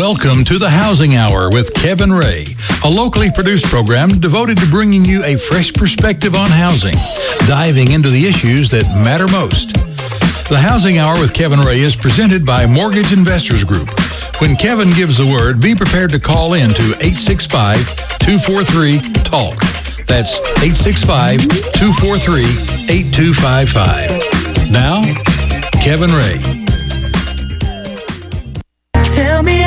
Welcome to the Housing Hour with Kevin Rhea, a locally produced program devoted to bringing you a fresh perspective on housing, diving into the issues that matter most. The Housing Hour with Kevin Rhea is presented by Mortgage Investors Group. When Kevin gives the word, be prepared to call in to 865-243-TALK. That's 865-243-8255. Now, Kevin Rhea. Tell me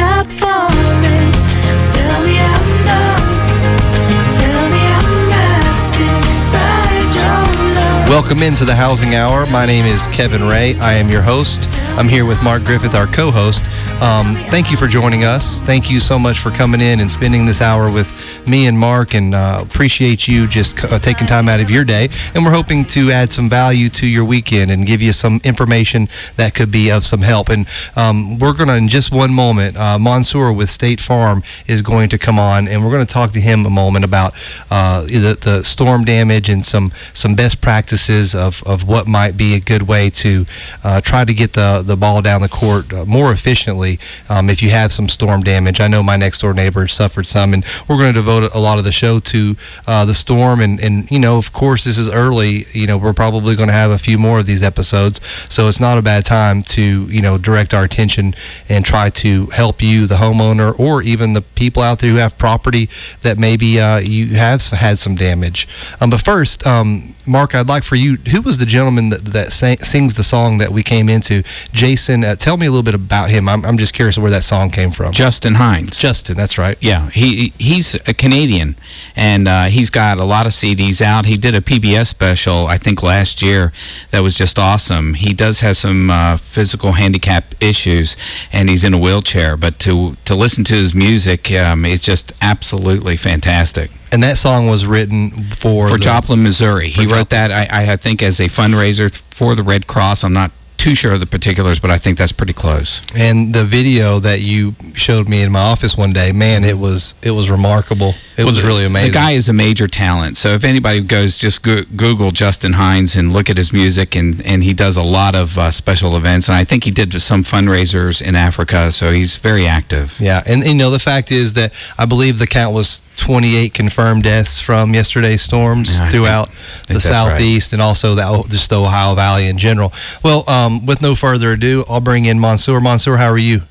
Welcome into the Housing Hour. My name is Kevin Rhea. I am your host. I'm here with Mark Griffith, our co host. Um, thank you for joining us. Thank you so much for coming in and spending this hour with me and Mark, and uh, appreciate you just uh, taking time out of your day. And we're hoping to add some value to your weekend and give you some information that could be of some help. And um, we're going to, in just one moment, uh, Mansour with State Farm is going to come on, and we're going to talk to him a moment about uh, the, the storm damage and some, some best practices of, of what might be a good way to uh, try to get the, the ball down the court uh, more efficiently um, if you have some storm damage. I know my next door neighbor suffered some, and we're going to devote a lot of the show to uh, the storm. And, and, you know, of course, this is early. You know, we're probably going to have a few more of these episodes. So it's not a bad time to, you know, direct our attention and try to help you, the homeowner, or even the people out there who have property that maybe uh, you have had some damage. Um, but first, um, Mark, I'd like for you, who was the gentleman that, that sang, sings the song that we came into? Jason, uh, tell me a little bit about him. I'm, I'm just curious where that song came from. Justin Hines. Justin, that's right. Yeah, he he's a Canadian, and uh, he's got a lot of CDs out. He did a PBS special, I think, last year that was just awesome. He does have some uh, physical handicap issues, and he's in a wheelchair. But to to listen to his music, um, it's just absolutely fantastic. And that song was written for For the- Joplin, Missouri, he For wrote that. I, I think as a fundraiser for the Red Cross. I'm not too sure of the particulars, but I think that's pretty close. And the video that you showed me in my office one day, man, it was it was remarkable. It was really amazing. The guy is a major talent. So if anybody goes, just go- Google Justin Hines and look at his music, and, and he does a lot of uh, special events. And I think he did some fundraisers in Africa, so he's very active. Yeah, and you know the fact is that I believe the count was 28 confirmed deaths from yesterday's storms Yeah, throughout think- think the that's right. southeast and also the just the Ohio Valley in general. Well, um, Um, with no further ado, I'll bring in Mansour. Mansour, how are you?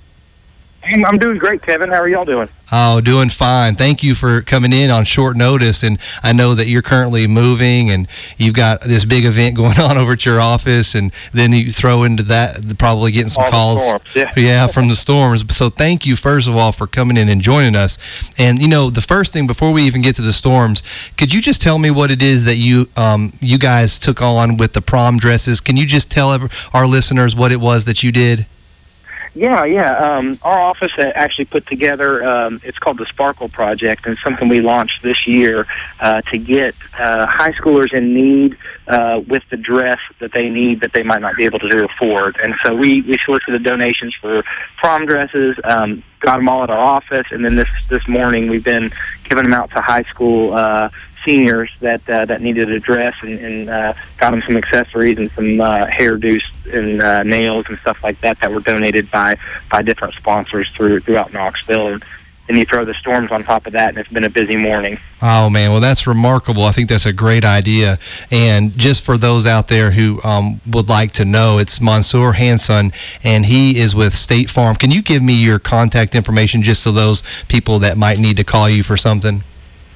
I'm I'm doing great, Kevin. How are y'all doing? Oh, doing fine. Thank you for coming in on short notice. And I know that you're currently moving and you've got this big event going on over at your office. And then you throw into that, probably getting some All calls. storms, yeah. from the storms. So thank you, first of all, for coming in and joining us. And, you know, the first thing before we even get to the storms, could you just tell me what it is that you, um, you guys took on with the prom dresses? Can you just tell our listeners what it was that you did? Yeah, yeah. Um, our office actually put together. Um, it's called the Sparkle Project, and it's something we launched this year uh, to get uh, high schoolers in need uh, with the dress that they need that they might not be able to afford. And so we we solicited donations for prom dresses. Um, got them all at our office, and then this this morning we've been giving them out to high school. Uh, seniors that uh, that needed a dress and, and uh, got them some accessories and some uh, hairdos and uh, nails and stuff like that that were donated by by different sponsors through throughout Knoxville. And then you throw the storms on top of that, and it's been a busy morning. Oh man, well that's remarkable. I think that's a great idea. And just for those out there who um, would like to know, it's Mansour Hanson, and he is with State Farm. Can you give me your contact information just so those people that might need to call you for something?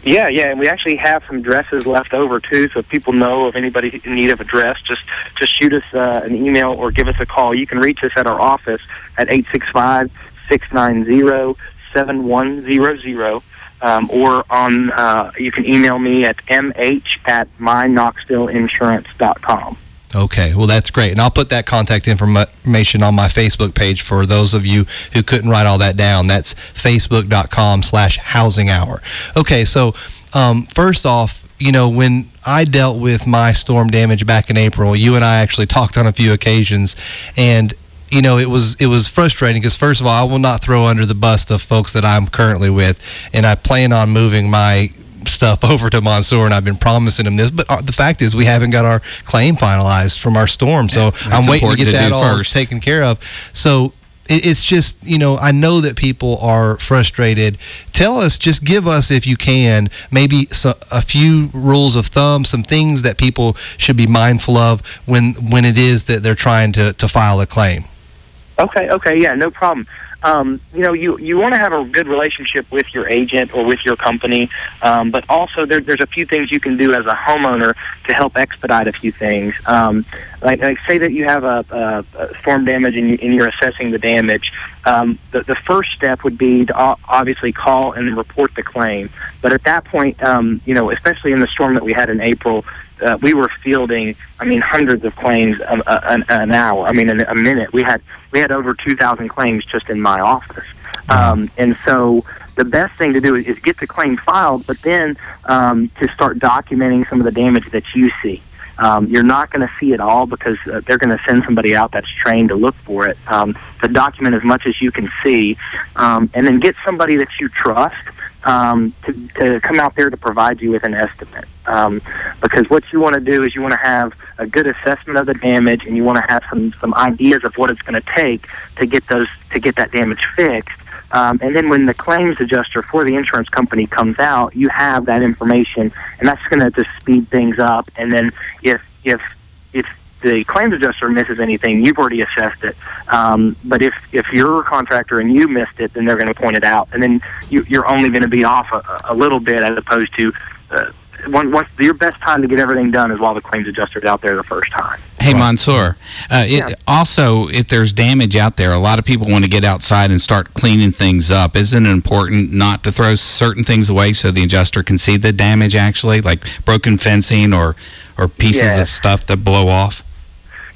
Yeah, yeah, and we actually have some dresses left over too. So if people know of anybody in need of a dress, just just shoot us uh, an email or give us a call. You can reach us at our office at eight six five six nine zero seven one zero zero. Um, or on, uh, you can email me at mh at myknoxvilleinsurance.com. Okay, well that's great, and I'll put that contact information on my Facebook page for those of you who couldn't write all that down. That's facebook.com/slash housing hour. Okay, so um, first off, you know when I dealt with my storm damage back in April, you and I actually talked on a few occasions, and you know it was it was frustrating because first of all, I will not throw under the bus the folks that I'm currently with, and I plan on moving my stuff over to Mansour, and I've been promising him this. But uh, the fact is, we haven't got our claim finalized from our storm, so I'm waiting to get to that all first. taken care of. So. it's just you know I know that people are frustrated. Tell us, just give us if you can, maybe a few rules of thumb, some things that people should be mindful of when when it is that they're trying to to file a claim. Okay, okay, yeah, no problem. Um, you know, you, you want to have a good relationship with your agent or with your company, um, but also there, there's a few things you can do as a homeowner to help expedite a few things. Um, like, like say that you have a, a, a storm damage and, you, and you're assessing the damage. Um, the, the first step would be to obviously call and report the claim. But at that point, um, you know, especially in the storm that we had in April, uh, we were fielding, I mean, hundreds of claims a, a, an, an hour. I mean, in a minute. We had we had over 2,000 claims just in my office. Um, and so the best thing to do is, is get the claim filed, but then um, to start documenting some of the damage that you see. Um, you're not going to see it all because uh, they're going to send somebody out that's trained to look for it. Um, to document as much as you can see, um, and then get somebody that you trust um, to, to come out there to provide you with an estimate. Um, because what you want to do is you want to have a good assessment of the damage, and you want to have some some ideas of what it's going to take to get those to get that damage fixed. Um, and then when the claims adjuster for the insurance company comes out, you have that information, and that's going to just speed things up. And then if if if the claims adjuster misses anything, you've already assessed it. Um, but if if you're a contractor and you missed it, then they're going to point it out, and then you, you're only going to be off a, a little bit as opposed to. Uh, one, once your best time to get everything done is while the claims adjuster's out there the first time. Hey, Mansour. Uh, it, Yeah. Also, if there's damage out there, a lot of people want to get outside and start cleaning things up. Isn't it important not to throw certain things away so the adjuster can see the damage actually, like broken fencing or, or pieces Yeah. of stuff that blow off?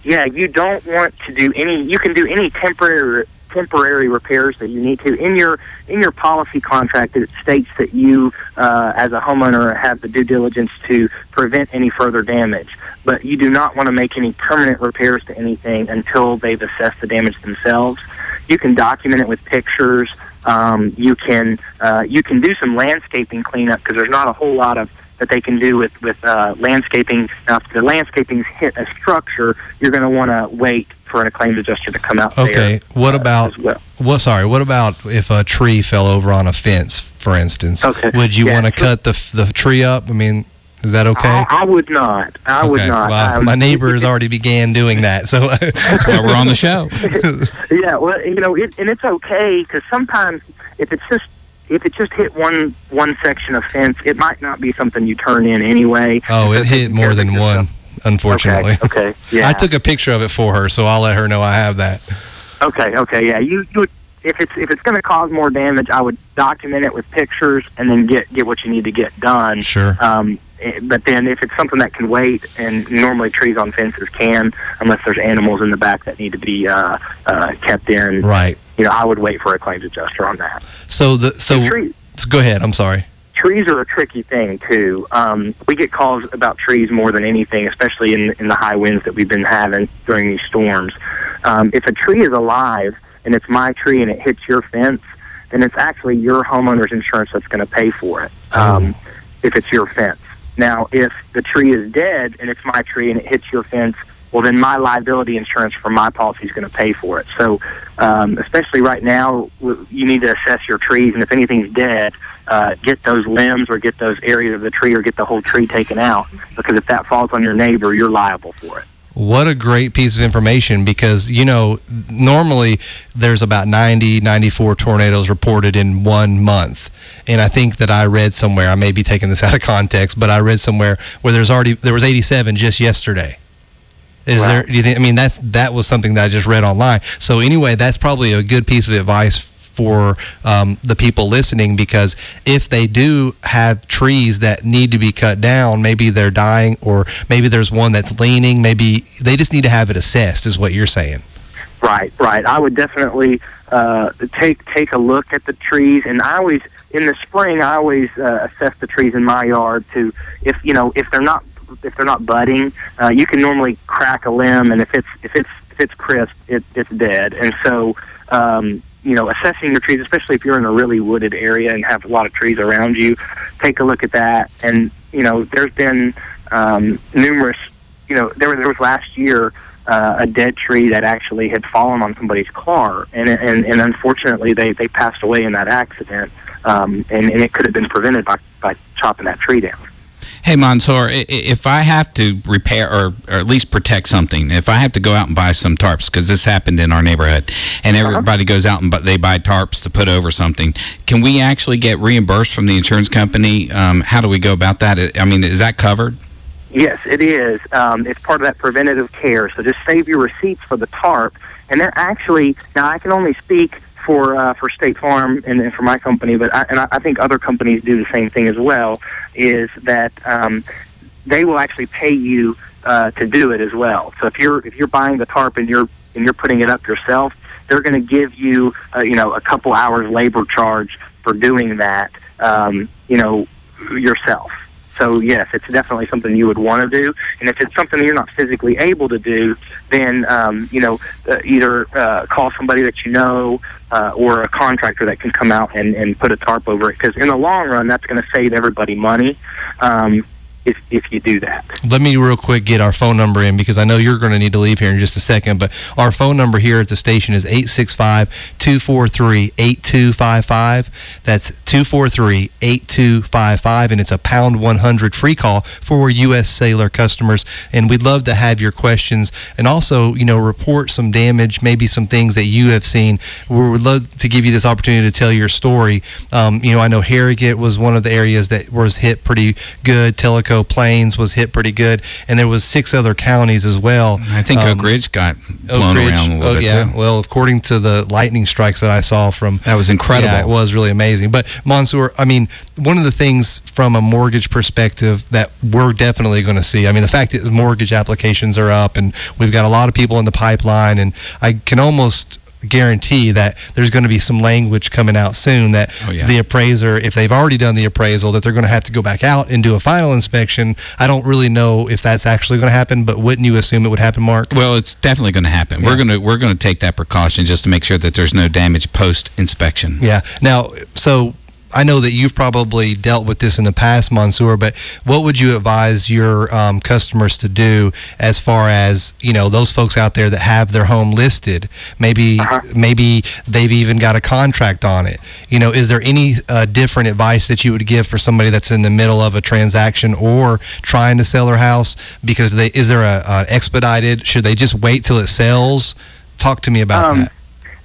Yeah, you don't want to do any. You can do any temporary temporary repairs that you need to in your in your policy contract. It states that you, uh, as a homeowner, have the due diligence to prevent any further damage. But you do not want to make any permanent repairs to anything until they've assessed the damage themselves. You can document it with pictures. Um, you can uh, you can do some landscaping cleanup because there's not a whole lot of that they can do with with uh, landscaping. Now, if the landscaping's hit a structure, you're going to want to wait for an claims adjuster to come out there. Okay, what uh, about as well. what? Sorry, what about if a tree fell over on a fence, for instance? Okay, Would you yeah, want to sure. cut the the tree up? I mean, is that okay? I, I would not. I would not. Well, Um, my neighbor has already began doing that, so That's why we're on the show. yeah, well, you know, it, and it's okay because sometimes if it's just if it just hit one one section of fence, it might not be something you turn in anyway. oh, it hit more than one, unfortunately. Okay. Okay. Yeah. I took a picture of it for her, so I'll let her know I have that. Okay, okay, yeah. You, you would, if it's if it's going to cause more damage, I would document it with pictures and then get get what you need to get done. Sure. Um, eh, but then if it's something that can wait, and normally trees on fences can, unless there's animals in the back that need to be uh, uh, kept in. Right. You know, I would wait for a claims adjuster on that. So the so The tree- so go ahead. I'm sorry. trees are a tricky thing too. Um, we get calls about trees more than anything, especially in in the high winds that we've been having during these storms. Um, if a tree is alive and it's my tree and it hits your fence, then it's actually your homeowner's insurance that's going to pay for it. Um, if it's your fence. Now, if the tree is dead and it's my tree and it hits your fence, well, then my liability insurance for my policy is going to pay for it. So, um, especially right now, you need to assess your trees, and if anything's dead, uh, get those limbs or get those areas of the tree or get the whole tree taken out. Because if that falls on your neighbor, you're liable for it. What a great piece of information because, you know, normally there's about 90, 94 tornadoes reported in one month. And I think that I read somewhere, I may be taking this out of context, but I read somewhere where there's already, there was 87 just yesterday. Is Wow. there, do you think, I mean, that's, that was something that I just read online. So anyway, that's probably a good piece of advice for um, the people listening because if they do have trees that need to be cut down, maybe they're dying or maybe there's one that's leaning, maybe they just need to have it assessed, is what you're saying. Right, right. I would definitely uh, take take a look at the trees, and I always in the spring I always uh, assess the trees in my yard to if you know if they're not if they're not budding, uh, you can normally crack a limb, and if it's if it's if it's crisp, it, it's dead. And so um, you know, assessing your trees, especially if you're in a really wooded area and have a lot of trees around you, take a look at that. And you know, there's been um, numerous. You know, there, there was last year uh, a dead tree that actually had fallen on somebody's car, and and, and unfortunately they, they passed away in that accident, um, and, and it could have been prevented by, by chopping that tree down. Hey, i- if I have to repair or, or at least protect something, if I have to go out and buy some tarps, because this happened in our neighborhood, and everybody goes out and but they buy tarps to put over something, can we actually get reimbursed from the insurance company? Um, how do we go about that? I I mean, is that covered? Yes, it is. Um, it's part of that preventative care. So just save your receipts for the TARP, and they're actually now I can only speak for uh, for State Farm and, and for my company, but I, and I, think other companies do the same thing as well. Is that um, they will actually pay you uh, to do it as well. So if you're if you're buying the tarp and you're and you're putting it up yourself, they're going to give you uh, you know a couple hours labor charge for doing that. Um, you know yourself. So yes, it's definitely something you would want to do. And if it's something you're not physically able to do, then um, you know uh, either uh, call somebody that you know uh, or a contractor that can come out and, and put a tarp over it. Because in the long run, that's going to save everybody money um, if if you do that. Let me real quick get our phone number in because I know you're going to need to leave here in just a second. But our phone number here at the station is 865 243 8255. That's 243 8255. And it's a pound 100 free call for U.S. Cellular customers. And we'd love to have your questions and also, you know, report some damage, maybe some things that you have seen. We would love to give you this opportunity to tell your story. Um, you know, I know Harrogate was one of the areas that was hit pretty good. Tellico Plains was hit pretty good, and there was six other counties as well. I think Um, Oak Ridge got Oak blown Ridge- around a little oh, bit yeah. too. Well, according to the lightning strikes that I saw from That was incredible. yeah, it was really amazing. But Mansour, I mean, one of the things from a mortgage perspective that we're definitely going to see. I mean, the fact is mortgage applications are up, and we've got a lot of people in the pipeline, and I can almost guarantee that there's going to be some language coming out soon that Oh, yeah. the appraiser if they've already done the appraisal that they're going to have to go back out and do a final inspection i don't really know if that's actually going to happen but wouldn't you assume it would happen mark Well, it's definitely going to happen. We're going to we're going to take that precaution just to make sure that there's no damage post inspection. Yeah. Now, so I know that you've probably dealt with this in the past, Mansour, but what would you advise your um, customers to do as far as you know those folks out there that have their home listed? Maybe maybe they've even got a contract on it. You know, is there any uh, different advice that you would give for somebody that's in the middle of a transaction or trying to sell their house? Because they is there a, a expedited? Should they just wait till it sells? Talk to me about Um, that.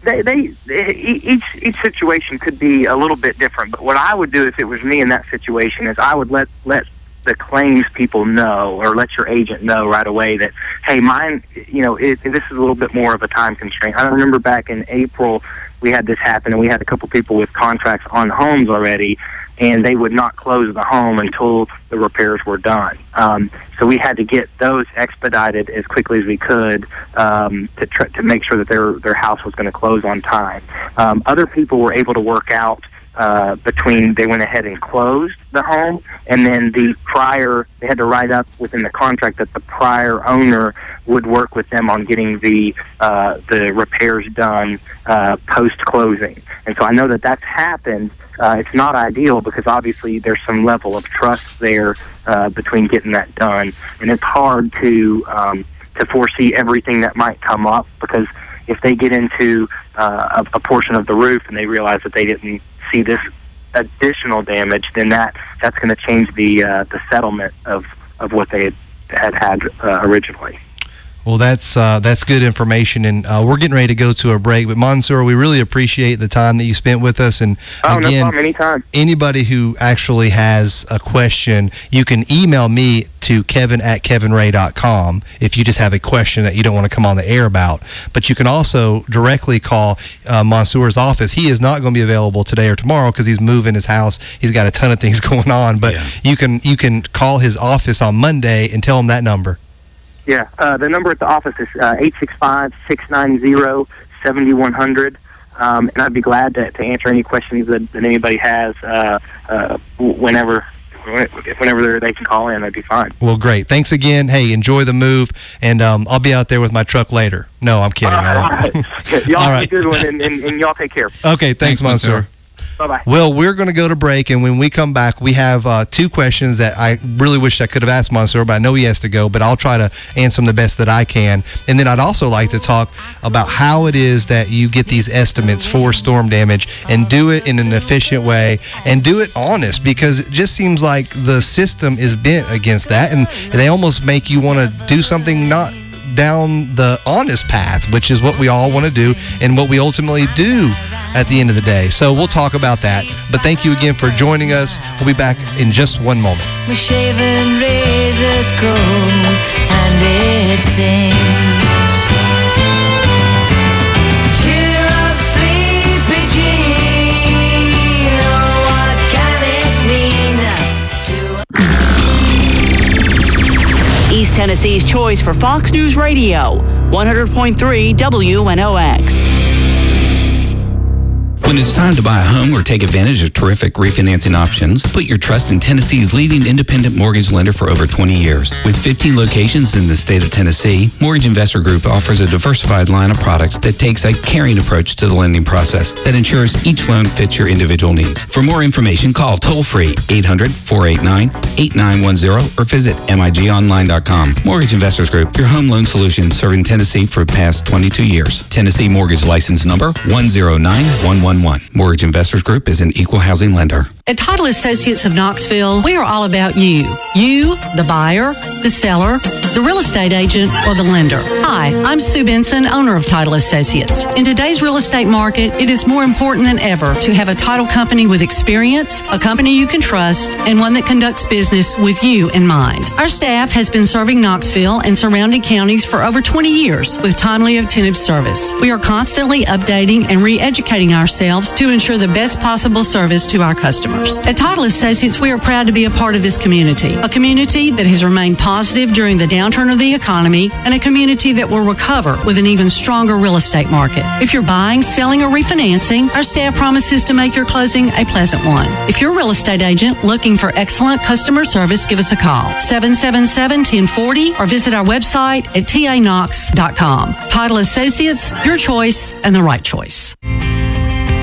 They, they, each each situation could be a little bit different. But what I would do if it was me in that situation is I would let let the claims people know or let your agent know right away that hey, mine, you know, it, this is a little bit more of a time constraint. I remember back in April we had this happen, and we had a couple people with contracts on homes already. And they would not close the home until the repairs were done. Um, so we had to get those expedited as quickly as we could um, to try, to make sure that their their house was going to close on time. Um, other people were able to work out uh, between they went ahead and closed the home, and then the prior they had to write up within the contract that the prior owner would work with them on getting the uh, the repairs done uh, post closing. And so I know that that's happened. Uh, it's not ideal because obviously there's some level of trust there uh, between getting that done, and it's hard to um, to foresee everything that might come up because if they get into uh, a, a portion of the roof and they realize that they didn't see this additional damage, then that that's going to change the uh, the settlement of of what they had had, had uh, originally. Well, that's uh, that's good information, and uh, we're getting ready to go to a break. But Mansour, we really appreciate the time that you spent with us. And Oh, no again, problem. Anybody who actually has a question, you can email me to kevin at kevinrhea.com if you just have a question that you don't want to come on the air about. But you can also directly call uh, Mansour's office. He is not going to be available today or tomorrow because he's moving his house. He's got a ton of things going on. But Yeah. you can you can call his office on Monday and tell him that number. Yeah, uh, the number at the office is uh, 865-690-7100. Um, and I'd be glad to, to answer any questions that, that anybody has uh, uh, whenever whenever they're- can call in. That'd be fine. Well, great. Thanks again. Hey, enjoy the move, and um, I'll be out there with my truck later. No, I'm kidding. All right. All right. won't. right. y'all All have a good one, and, and, and y'all take care. Okay, thanks, Thanks, Mansour. Bye bye. Well, we're going to go to break, and when we come back, we have uh, two questions that I really wish I could have asked Mansour, but I know he has to go. But I'll try to answer them the best that I can. And then I'd also like to talk about how it is that you get these estimates for storm damage and do it in an efficient way and do it honest because it just seems like the system is bent against that, and they almost make you want to do something not down the honest path, which is what we all want to do and what we ultimately do at the end of the day. So we'll talk about that. But thank you again for joining us. We'll be back in just one moment. Tennessee's choice for Fox News Radio, 100.3 WNOX. When it's time to buy a home or take advantage of terrific refinancing options, put your trust in Tennessee's leading independent mortgage lender for over 20 years. With 15 locations in the state of Tennessee, Mortgage Investor Group offers a diversified line of products that takes a caring approach to the lending process that ensures each loan fits your individual needs. For more information, call toll-free 800-489-8910 or visit migonline.com. Mortgage Investors Group, your home loan solution serving Tennessee for the past 22 years. Tennessee Mortgage License Number 109111. Mortgage Investors Group is an equal housing lender. At Title Associates of Knoxville, we are all about you. You, the buyer, the seller, the real estate agent, or the lender. Hi, I'm Sue Benson, owner of Title Associates. In today's real estate market, it is more important than ever to have a title company with experience, a company you can trust, and one that conducts business with you in mind. Our staff has been serving Knoxville and surrounding counties for over 20 years with timely, attentive service. We are constantly updating and re-educating ourselves to ensure the best possible service to our customers. At Title Associates, we are proud to be a part of this community, a community that has remained positive during the downturn of the economy and a community that will recover with an even stronger real estate market. If you're buying, selling, or refinancing, our staff promises to make your closing a pleasant one. If you're a real estate agent looking for excellent customer service, give us a call 777-1040 or visit our website at tanox.com. Title Associates, your choice and the right choice.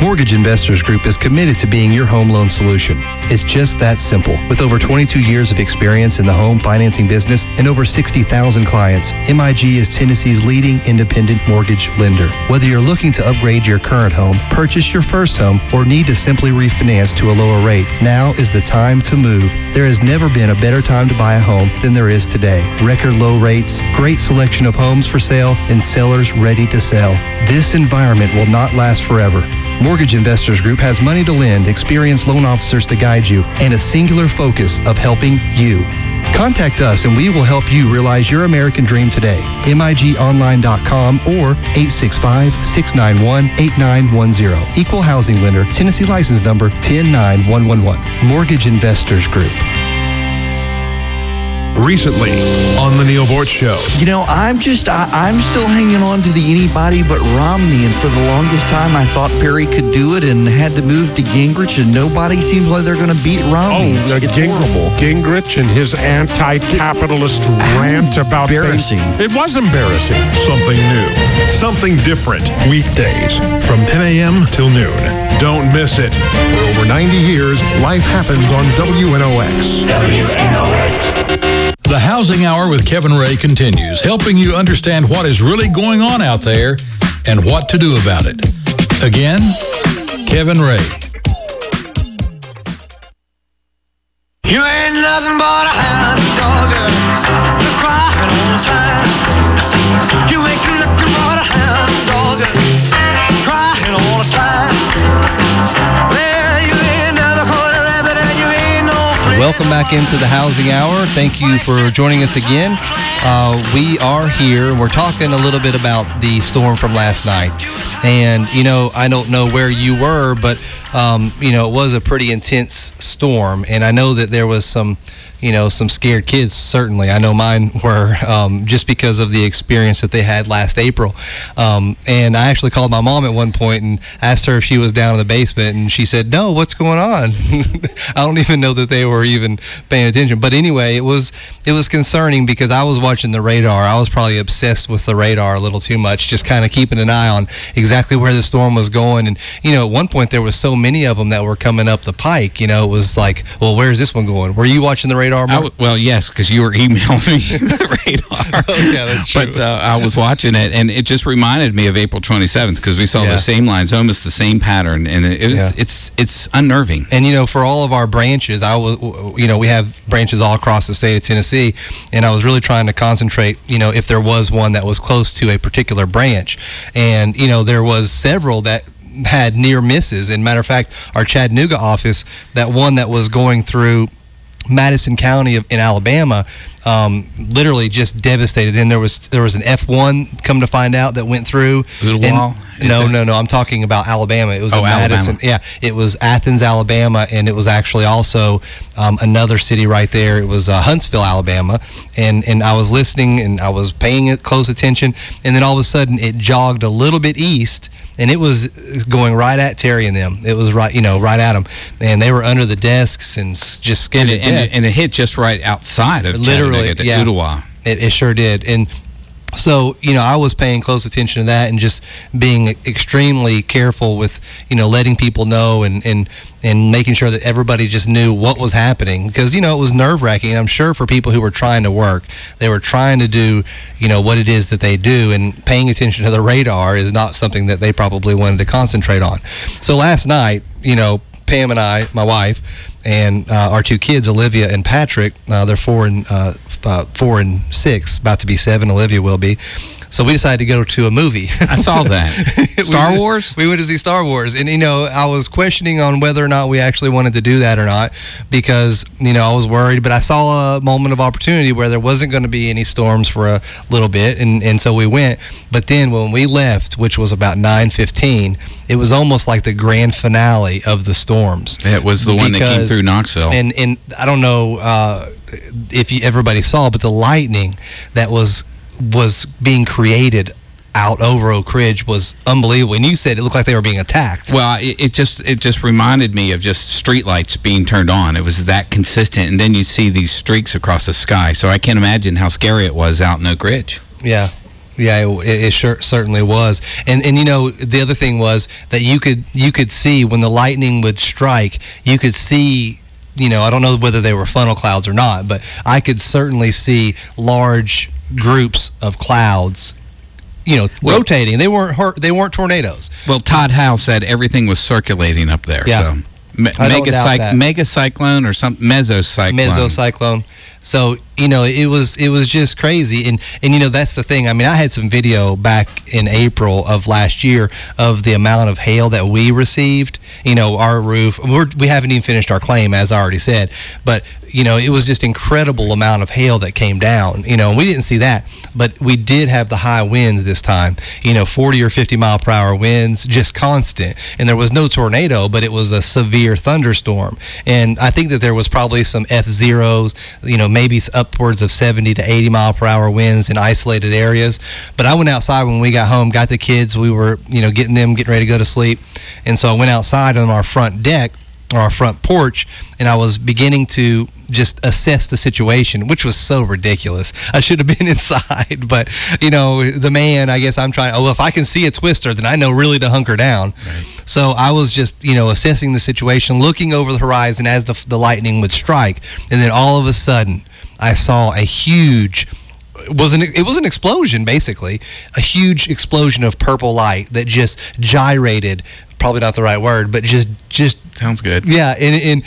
Mortgage Investors Group is committed to being your home loan solution. It's just that simple. With over 22 years of experience in the home financing business and over 60,000 clients, MIG is Tennessee's leading independent mortgage lender. Whether you're looking to upgrade your current home, purchase your first home, or need to simply refinance to a lower rate, now is the time to move. There has never been a better time to buy a home than there is today. Record low rates, great selection of homes for sale, and sellers ready to sell. This environment will not last forever. Mortgage Investors Group has money to lend, experienced loan officers to guide you, and a singular focus of helping you. Contact us and we will help you realize your American dream today. MIGOnline.com or 865-691-8910. Equal Housing Lender, Tennessee License Number 109111. Mortgage Investors Group. Recently on the Neil Bort Show. You know, I'm just, I, I'm still hanging on to the anybody but Romney. And for the longest time, I thought Perry could do it and had to move to Gingrich, and nobody seems like they're going to beat Romney. Oh, it's Ging- horrible. Gingrich and his anti-capitalist rant about embarrassing. things. It was embarrassing. Something new, something different. Weekdays from 10 a.m. till noon. Don't miss it. For over 90 years, life happens on WNOX. WNOX. The Housing Hour with Kevin Rhea continues, helping you understand what is really going on out there and what to do about it. Again, Kevin Rhea. You ain't nothing but a hound Welcome back into the Housing Hour. Thank you for joining us again. Uh, we are here. We're talking a little bit about the storm from last night. And, you know, I don't know where you were, but, um, you know, it was a pretty intense storm. And I know that there was some you know, some scared kids. Certainly, I know mine were um, just because of the experience that they had last April. Um, and I actually called my mom at one point and asked her if she was down in the basement, and she said, "No, what's going on?" I don't even know that they were even paying attention. But anyway, it was it was concerning because I was watching the radar. I was probably obsessed with the radar a little too much, just kind of keeping an eye on exactly where the storm was going. And you know, at one point there was so many of them that were coming up the pike. You know, it was like, well, where's this one going? Were you watching the radar? I w- well, yes, because you were emailing me the radar. Oh, yeah, that's true. But uh, I was watching it, and it just reminded me of April 27th because we saw Yeah. the same lines, almost the same pattern, and it, it was Yeah. it's it's unnerving. And you know, for all of our branches, I was, you know, we have branches all across the state of Tennessee, and I was really trying to concentrate, you know, if there was one that was close to a particular branch, and you know, there was several that had near misses. And matter of fact, our Chattanooga office, that one that was going through Madison County of, in Alabama, um, literally just devastated. And there was there was an F one come to find out that went through. Is No, no, no. I'm talking about Alabama. It was Oh, in Alabama. Madison. Yeah, it was Athens, Alabama, and it was actually also um, another city right there. It was uh, Huntsville, Alabama, and and I was listening and I was paying close attention, and then all of a sudden it jogged a little bit east, and it was going right at Terry and them. It was right, you know, right at them, and they were under the desks and just scared And and, it, and it hit just right outside of Literally, Chattanooga yeah. Ooltewah. It, it sure did. And so, you know, I was paying close attention to that and just being extremely careful with, you know, letting people know and, and, and making sure that everybody just knew what was happening. Because, you know, it was nerve wracking. I'm sure for people who were trying to work, they were trying to do, you know, what it is that they do. And paying attention to the radar is not something that they probably wanted to concentrate on. So last night, you know, Pam and I, my wife, and uh, our two kids, Olivia and Patrick, uh, they're four and uh, uh, four and six, about to be seven. Olivia will be. So we decided to go to a movie. I saw that. Star We- Wars? We went to see Star Wars, and you know, I was questioning on whether or not we actually wanted to do that or not because you know I was worried. But I saw a moment of opportunity where there wasn't going to be any storms for a little bit, and and so we went. But then when we left, which was about nine fifteen, it was almost like the grand finale of the storms. It was the one that came Because- through Knoxville. And and I don't know uh, if you, everybody saw, but the lightning that was was being created out over Oak Ridge was unbelievable. And you said it looked like they were being attacked. Well, it, it just it just reminded me of just streetlights being turned on. It was that consistent, and then you see these streaks across the sky. So I can't imagine how scary it was out in Oak Ridge. Yeah. Yeah, it, it sure certainly was, and and you know the other thing was that you could you could see when the lightning would strike, you could see, you know, I don't know whether they were funnel clouds or not, but I could certainly see large groups of clouds, you know, Well- rotating. They weren't hurt, they weren't tornadoes. Well, Todd Howell said everything was circulating up there. Yeah. So. Me- mega, doubt cyc- that. mega cyclone or some mesocyclone. mesocyclone. So you know, it was it was just crazy, and and you know that's the thing. I mean, I had some video back in April of last year of the amount of hail that we received. You know, our roof. We're, we haven't even finished our claim, as I already said, but you know, it was just incredible amount of hail that came down. You know, and we didn't see that, but we did have the high winds this time. You know, 40 or 50 mile per hour winds, just constant, and there was no tornado, but it was a severe thunderstorm. And I think that there was probably some F zeros. You know, maybe upwards of 70 to 80 mile per hour winds in isolated areas. But I went outside when we got home, got the kids. We were, you know, getting them getting ready to go to sleep, and so I went outside on our front deck or our front porch, and I was beginning to just assess the situation, which was so ridiculous. I should have been inside, but you know, the man. I guess I'm trying. Oh, if I can see a twister, then I know really to hunker down. So I was just, you know, assessing the situation, looking over the horizon as the the lightning would strike, and then all of a sudden, I saw a huge it was an it was an explosion basically a huge explosion of purple light that just gyrated probably not the right word but just just Sounds good. yeah and, and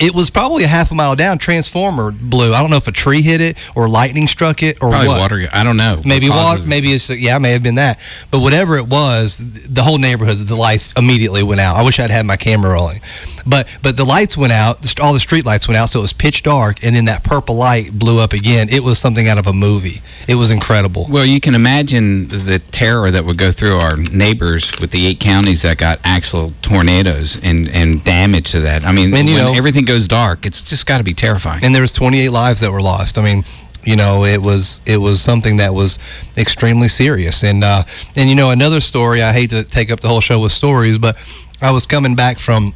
it was probably a half a mile down transformer blew. I don't know if a tree hit it or lightning struck it or Probably what. water. I don't know. maybe water maybe it's yeah it may have been that. But whatever it was the whole neighborhood the lights immediately went out. I wish i'd had my camera rolling. But but the lights went out all the street lights went out so it was pitch dark and then that purple light blew up again. It was something out of a movie. It was incredible. Well, you can imagine the terror that would go through our neighbors with the eight counties that got actual tornadoes and, and damage to that. I mean, And, when know- everything goes dark, it's just got to be terrifying. and there was 28 lives that were lost. I mean, you know, it was it was something that was extremely serious. And uh, and you know, another story. I hate to take up the whole show with stories, but I was coming back from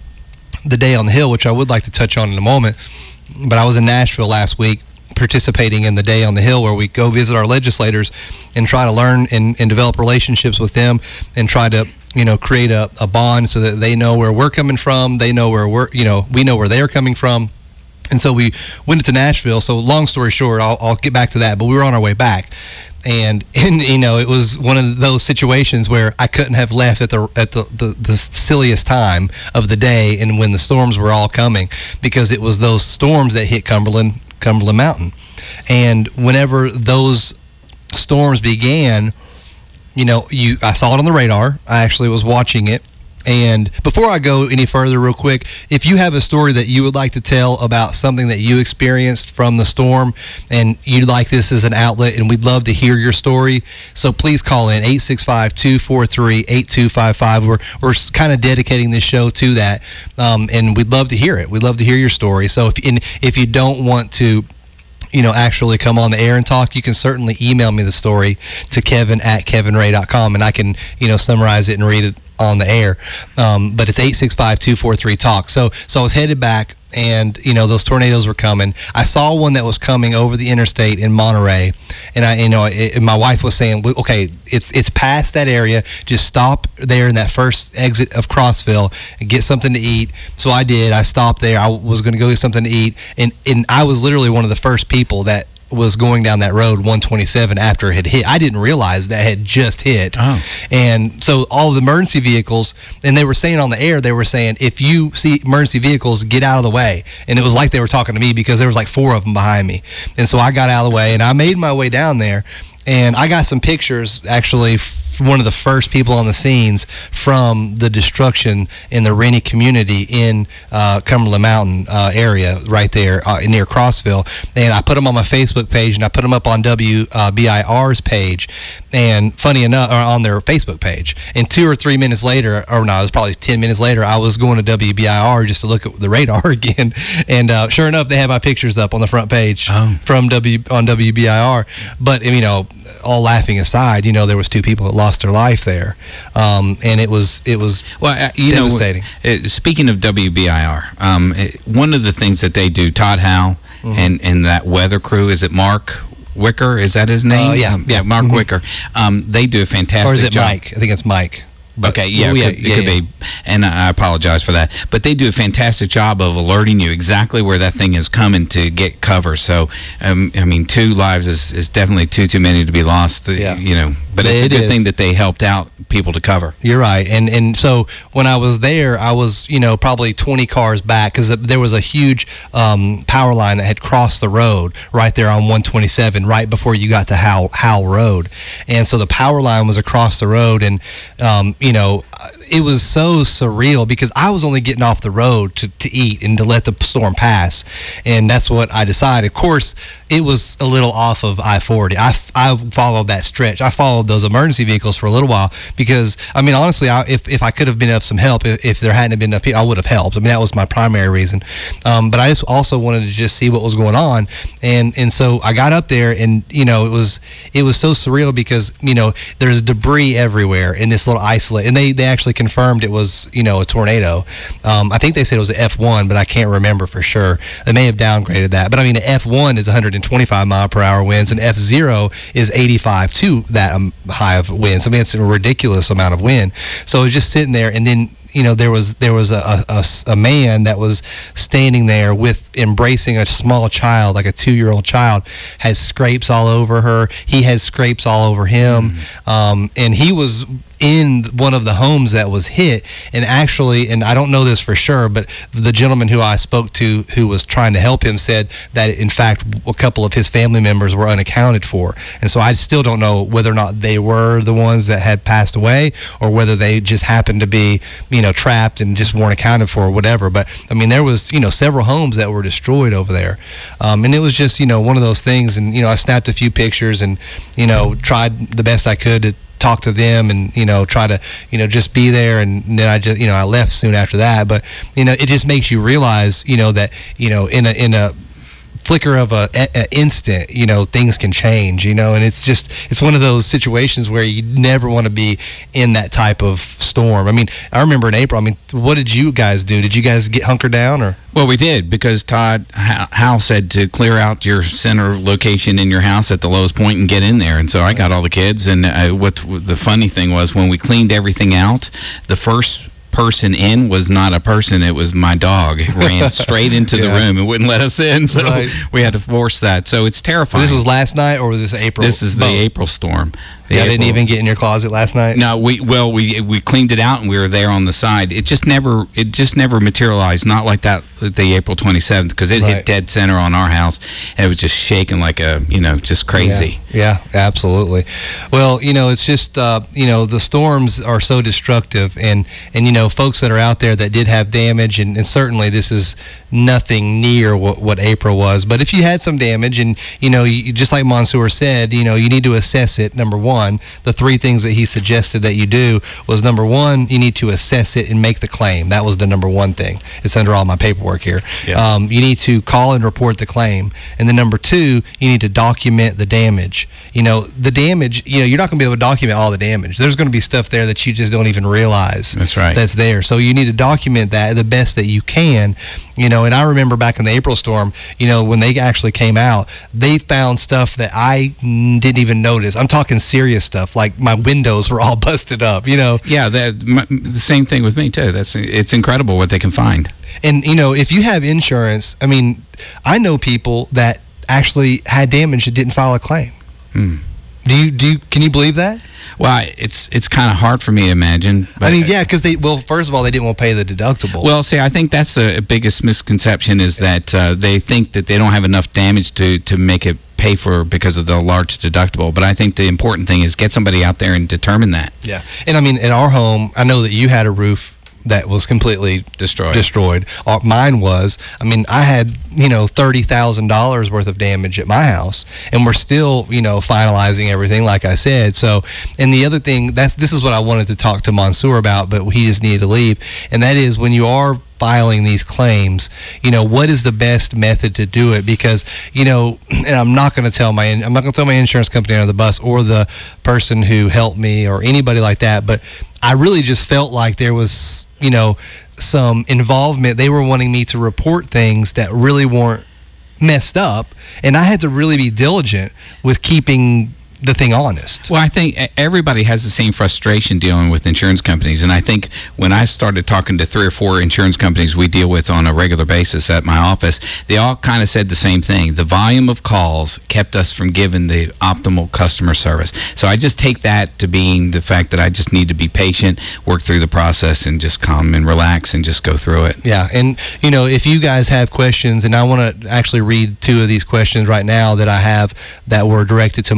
the day on the hill, which I would like to touch on in a moment. But I was in Nashville last week participating in the day on the hill where we go visit our legislators and try to learn and, and develop relationships with them and try to you know create a, a bond so that they know where we're coming from they know where we're you know we know where they're coming from and so we went to Nashville. So long story short, I'll, I'll get back to that. But we were on our way back, and and you know it was one of those situations where I couldn't have left at the at the, the, the silliest time of the day and when the storms were all coming because it was those storms that hit Cumberland Cumberland Mountain, and whenever those storms began, you know you I saw it on the radar. I actually was watching it. And before I go any further, real quick, if you have a story that you would like to tell about something that you experienced from the storm and you'd like this as an outlet, and we'd love to hear your story, so please call in 865 243 8255. We're, we're kind of dedicating this show to that, um, and we'd love to hear it. We'd love to hear your story. So if, if you don't want to, you know, actually come on the air and talk, you can certainly email me the story to kevin at kevinrhea.com and I can, you know, summarize it and read it on the air. Um, but it's 865-243-TALK. So, so I was headed back and, you know, those tornadoes were coming. I saw one that was coming over the interstate in Monterey. And I, you know, it, my wife was saying, okay, it's, it's past that area. Just stop there in that first exit of Crossville and get something to eat. So I did. I stopped there. I was going to go get something to eat. And, and I was literally one of the first people that was going down that road 127 after it had hit. I didn't realize that had just hit. Oh. And so all the emergency vehicles, and they were saying on the air, they were saying, if you see emergency vehicles, get out of the way. And it was like they were talking to me because there was like four of them behind me. And so I got out of the way and I made my way down there. And I got some pictures, actually, f- one of the first people on the scenes from the destruction in the Rinnie community in uh, Cumberland Mountain uh, area, right there uh, near Crossville. And I put them on my Facebook page, and I put them up on WBIR's page. And funny enough, or on their Facebook page. And two or three minutes later, or no, it was probably 10 minutes later, I was going to WBIR just to look at the radar again. And uh, sure enough, they had my pictures up on the front page Oh. from W on WBIR. But you know, all laughing aside, you know, there was two people that lost their life there, um, and it was it was Well, uh, you devastating. know, uh, speaking of WBIR, um, it, one of the things that they do, Todd Howell Mm-hmm. and and that weather crew, is it Mark Wicker? Is that his name? Uh, yeah. Um, yeah, Mark Wicker. Um, they do a fantastic or is it job. Mike? I think it's Mike. But- Okay, yeah, Oh, it could, it could yeah. be, and I apologize for that. But they do a fantastic job of alerting you exactly where that thing is coming to get cover. So, um, I mean, two lives is, is definitely too too many to be lost. uh, Yeah. you know, but it's It a good is. thing that they helped out people to cover. You're right, and and so when I was there, I was you know probably 20 cars back because there was a huge um, power line that had crossed the road right there on 127, right before you got to Howell, Howell Road, and so the power line was across the road, and um, you know it was so surreal because I was only getting off the road to, to eat and to let the storm pass, and that's what I decided. Of course, it was a little off of I-40. I followed that stretch. I followed those emergency vehicles for a little while because I mean honestly, I, if if I could have been of some help, if, if there hadn't been enough people, I would have helped. I mean that was my primary reason. Um, but I just also wanted to just see what was going on, and and so I got up there, and you know it was it was so surreal because you know there's debris everywhere in this little isolate, and they they actually confirmed it was you know a tornado. Um, I think they said it was an F1, but I can't remember for sure. They may have downgraded that, but I mean an F1 is 125 mile per hour winds, and F0 is 85 to that um, high of winds. I mean it's a ridiculous amount of wind. So it was just sitting there, and then you know there was there was a, a- a man that was standing there with embracing a small child like a two year old child has scrapes all over her he has scrapes all over him um, and he was in one of the homes that was hit and actually and i don't know this for sure but the gentleman who i spoke to who was trying to help him said that in fact a couple of his family members were unaccounted for. And so i still don't know whether or not they were the ones that had passed away or whether they just happened to be you know trapped and just weren't accounted for or whatever. But i mean there was you know several homes that were destroyed over there. Um, and it was just you know one of those things and you know i snapped a few pictures and you know tried the best i could to talk to them and you know try to you know just be there. And then I just you know I left soon after that. But you know it just makes you realize you know that you know in a in a flicker of a, a, a instant you know things can change you know and it's just it's one of those situations where you never want to be in that type of storm i mean i remember in april i mean what did you guys do did you guys get hunkered down or Well, we did because Todd Ho- Howell said to clear out your center location in your house at the lowest point and get in there. And so I got all the kids. And uh, what the funny thing was when we cleaned everything out, the first person in was not a person; it was my dog. It ran straight into the room and wouldn't let us in. So Right. we had to force that. So it's terrifying. this was last night or was this april This is the April storm. Yeah, I didn't even get in your closet last night no, we well we we cleaned it out and we were there on the side. It just never it just never materialized. Not like that the April twenty seventh because it Right. hit dead center on our house and it was just shaking like a you know just crazy. Yeah, yeah, absolutely. Well, you know, it's just uh, you know the storms are so destructive, and and you know folks that are out there that did have damage, and, and certainly this is nothing near what, what April was. But if you had some damage, and you know, you, just like Mansour said, you know, you need to assess it. Number one, the three things that he suggested that you do was number one, you need to assess it and make the claim. That was the number one thing. It's under all my paperwork here. Yeah. Um, you need to call and report the claim, and then number two, you need to document the damage. You know, the damage. You know, you're not going to be able to document all the damage. There's going to be stuff there that you just don't even realize. That's right. That's there. So you need to document that the best that you can. You know, and I remember back in the April storm. You know, when they actually came out, they found stuff that I didn't even notice. I'm talking serious stuff, like my windows were all busted up. You know, Yeah, that, m- the same thing with me too. That's it's incredible what they can find. And you know, if you have insurance, I mean, I know people that actually had damage that didn't file a claim. Hmm. Do you do you can you believe that? Well, I- it's it's kind of hard for me to imagine. I mean, yeah, because they well, first of all, they didn't want to pay the deductible. Well, see, I think that's the biggest misconception is that uh, they think that they don't have enough damage to to make it pay for because of the large deductible. But I think the important thing is get somebody out there and determine that. yeah, and I mean, in our home, I know that you had a roof that was completely Destroyed. Destroyed. Uh, mine was. I mean, I had you know thirty thousand dollars worth of damage at my house, and we're still you know finalizing everything, like I said. So, and the other thing that's this is what I wanted to talk to Mansour about, but he just needed to leave, and that is when you are filing these claims, you know, what is the best method to do it? Because, you know, and I'm not going to tell my, I'm not going to tell my insurance company under the bus or the person who helped me or anybody like that, but I really just felt like there was, you know, some involvement. They were wanting me to report things that really weren't messed up. And I had to really be diligent with keeping the thing honest. Well, I think everybody has the same frustration dealing with insurance companies. And I think when I started talking to three or four insurance companies we deal with on a regular basis at my office, they all kind of said the same thing. The volume of calls kept us from giving the optimal customer service. So I just take that to being the fact that I just need to be patient, work through the process, and just calm and relax and just go through it. Yeah, and you know, if you guys have questions, and I want to actually read two of these questions right now that I have that were directed to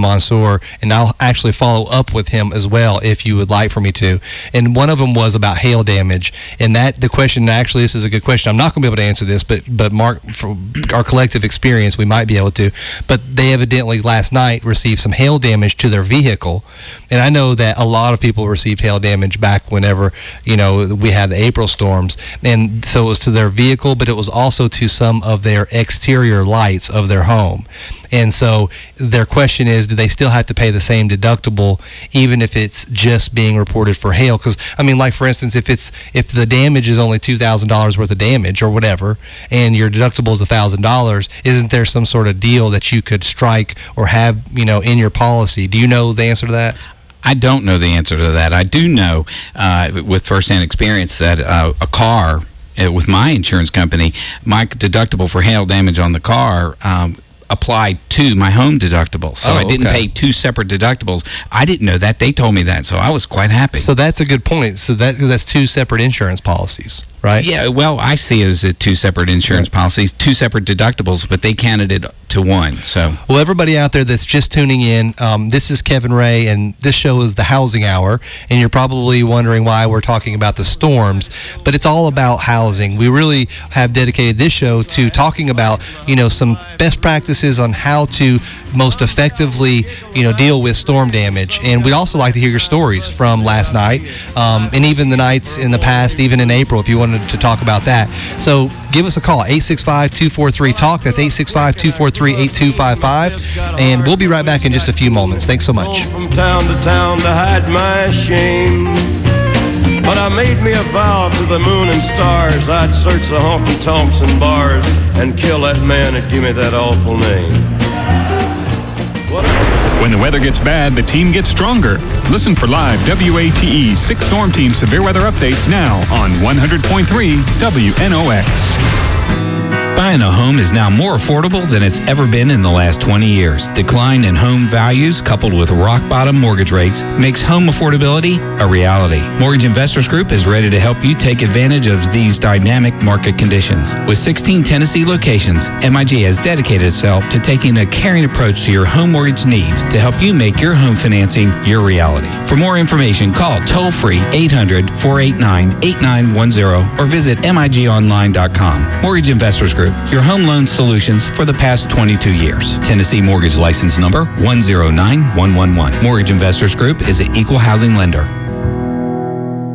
And I'll actually follow up with him as well if you would like for me to. And one of them was about hail damage, and that the question actually this is a good question. I'm not going to be able to answer this, but but Mark, from our collective experience, we might be able to. But they evidently last night received some hail damage to their vehicle, and I know that a lot of people received hail damage back whenever you know we had the April storms, and so it was to their vehicle, but it was also to some of their exterior lights of their home. And so their question is, do they still have to pay the same deductible, even if it's just being reported for hail? Because I mean, like for instance, if it's if the damage is only two thousand dollars worth of damage or whatever, and your deductible is thousand dollars, isn't there some sort of deal that you could strike or have you know in your policy? Do you know the answer to that? I don't know the answer to that. I do know uh, with firsthand experience that uh, a car uh, with my insurance company, my deductible for hail damage on the car. Um, applied to my home deductible. So Oh, i didn't okay. pay two separate deductibles. I didn't know that. They told me that so i was quite happy. So that's a good point. So that that's two separate insurance policies, right? Yeah, well, I see it as a two separate insurance policies, two separate deductibles, but they counted it to one. So, Well, everybody out there that's just tuning in, um, this is Kevin Rhea, and this show is the Housing Hour. And you're probably wondering why we're talking about the storms, but it's all about housing. We really have dedicated this show to talking about, you know, some best practices on how to most effectively, you know, deal with storm damage. And we'd also like to hear your stories from last night, um, and even the nights in the past, even in April, if you wanted to talk about that. So give us a call, 865-243-TALK. That's 865-243-8255. And we'll be right back in just a few moments. Thanks so much. From town to town to hide my shame. But I made me a vow to the moon and stars I'd search the honky tonks and bars and kill that man me that awful name. When the weather gets bad, the team gets stronger. Listen for live WATE 6 Storm Team severe weather updates now on 100.3 WNOX. Buying a home is now more affordable than it's ever been in the last 20 years. Decline in home values coupled with rock bottom mortgage rates makes home affordability a reality. Mortgage Investors Group is ready to help you take advantage of these dynamic market conditions. With 16 Tennessee locations, MIG has dedicated itself to taking a caring approach to your home mortgage needs to help you make your home financing your reality. For more information, call toll free 800 489 8910 or visit MIGOnline.com. Mortgage Investors Group, your home loan solutions for the past 22 years. Tennessee Mortgage License Number 109111. Mortgage Investors Group is an equal housing lender.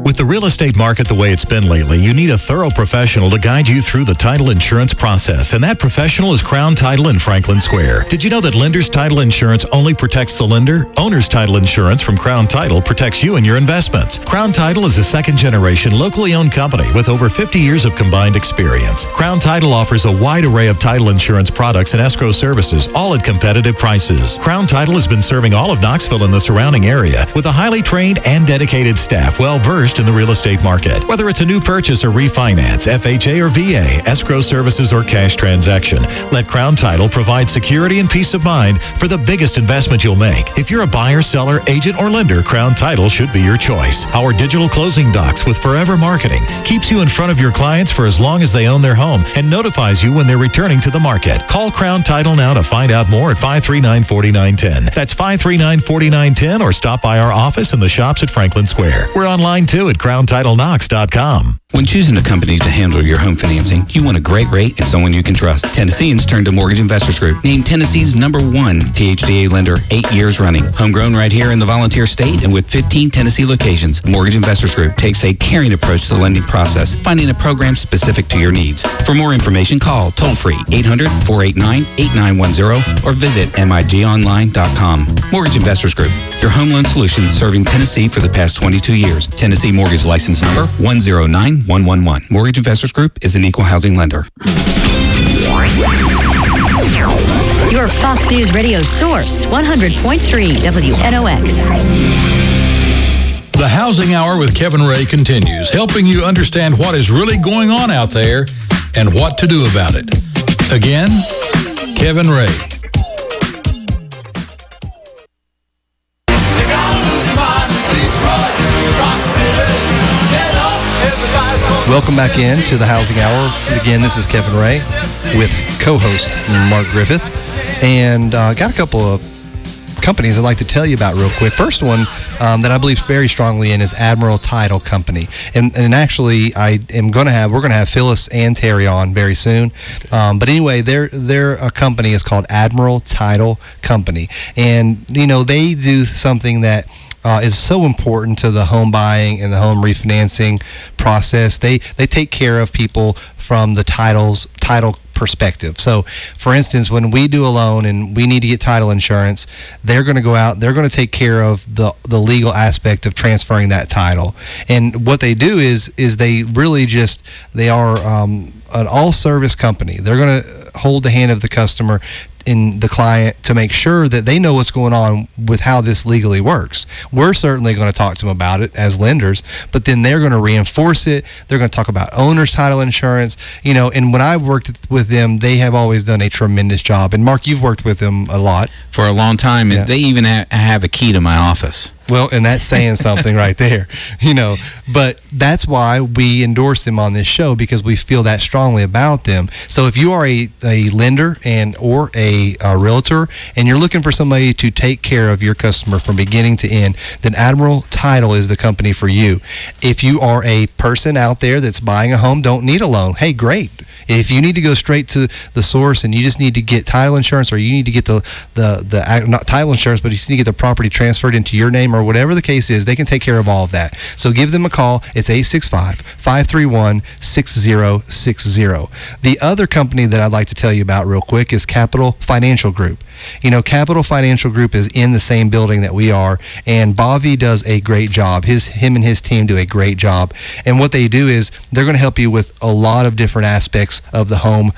With the real estate market the way it's been lately, you need a thorough professional to guide you through the title insurance process, and that professional is Crown Title in Franklin Square. Did you know that lender's title insurance only protects the lender? Owner's title insurance from Crown Title protects you and your investments. Crown Title is a second generation locally owned company with over 50 years of combined experience. Crown Title offers a wide array of title insurance products and escrow services, all at competitive prices. Crown Title has been serving all of Knoxville and the surrounding area with a highly trained and dedicated staff well versed in the real estate market. Whether it's a new purchase or refinance, FHA or VA, escrow services or cash transaction, let Crown Title provide security and peace of mind for the biggest investment you'll make. If you're a buyer, seller, agent, or lender, Crown Title should be your choice. Our digital closing docs with Forever Marketing keeps you in front of your clients for as long as they own their home and notifies you when they're returning to the market. Call Crown Title now to find out more at 539-4910. That's 539-4910 or stop by our office in the shops at Franklin Square. We're online too at crowntitleKnox.com. When choosing a company to handle your home financing, you want a great rate and someone you can trust. Tennesseans turn to Mortgage Investors Group, named Tennessee's number one THDA lender eight years running. Homegrown right here in the volunteer state and with 15 Tennessee locations, Mortgage Investors Group takes a caring approach to the lending process, finding a program specific to your needs. For more information, call toll free 800 489 8910 or visit MIGOnline.com. Mortgage Investors Group, your home loan solution serving Tennessee for the past 22 years. Tennessee Mortgage License Number 109111. Mortgage Investors Group is an equal housing lender. Your Fox News radio source, 100.3 WNOX. The Housing Hour with Kevin Rhea continues, helping you understand what is really going on out there and what to do about it. Again, Kevin Rhea. Welcome back in to the Housing Hour. Again, this is Kevin Rhea with co-host Mark Griffith, and uh, got a couple of companies I'd like to tell you about real quick. First one um, that I believe very strongly in is Admiral Title Company, and and actually I am going to have we're going to have Phyllis and Terry on very soon. Um, but anyway, their their a company is called Admiral Title Company, and you know they do something that uh, is so important to the home buying and the home refinancing process. They they take care of people from the titles title perspective. So, for instance, when we do a loan and we need to get title insurance, they're going to go out. They're going to take care of the the legal aspect of transferring that title. And what they do is is they really just they are um, an all service company. They're going to hold the hand of the customer in the client to make sure that they know what's going on with how this legally works. We're certainly going to talk to them about it as lenders, but then they're going to reinforce it. They're going to talk about owner's title insurance, you know, and when I've worked with them, they have always done a tremendous job. And Mark, you've worked with them a lot. For a long time, and they even ha- have a key to my office. Well, and that's saying something right there, you know. But that's why we endorse them on this show because we feel that strongly about them. So if you are a, a lender and or a, a realtor and you're looking for somebody to take care of your customer from beginning to end, then Admiral Title is the company for you. If you are a person out there that's buying a home, don't need a loan. Hey, great. If you need to go straight to the source and you just need to get title insurance or you need to get the the the not title insurance, but you need to get the property transferred into your name or whatever the case is, they can take care of all of that. So give them a call. It's 865-531-6060. The other company that I'd like to tell you about real quick is Capital Financial Group. You know, Capital Financial Group is in the same building that we are, and Bobby does a great job. His him and his team do a great job. And what they do is they're going to help you with a lot of different aspects of the home,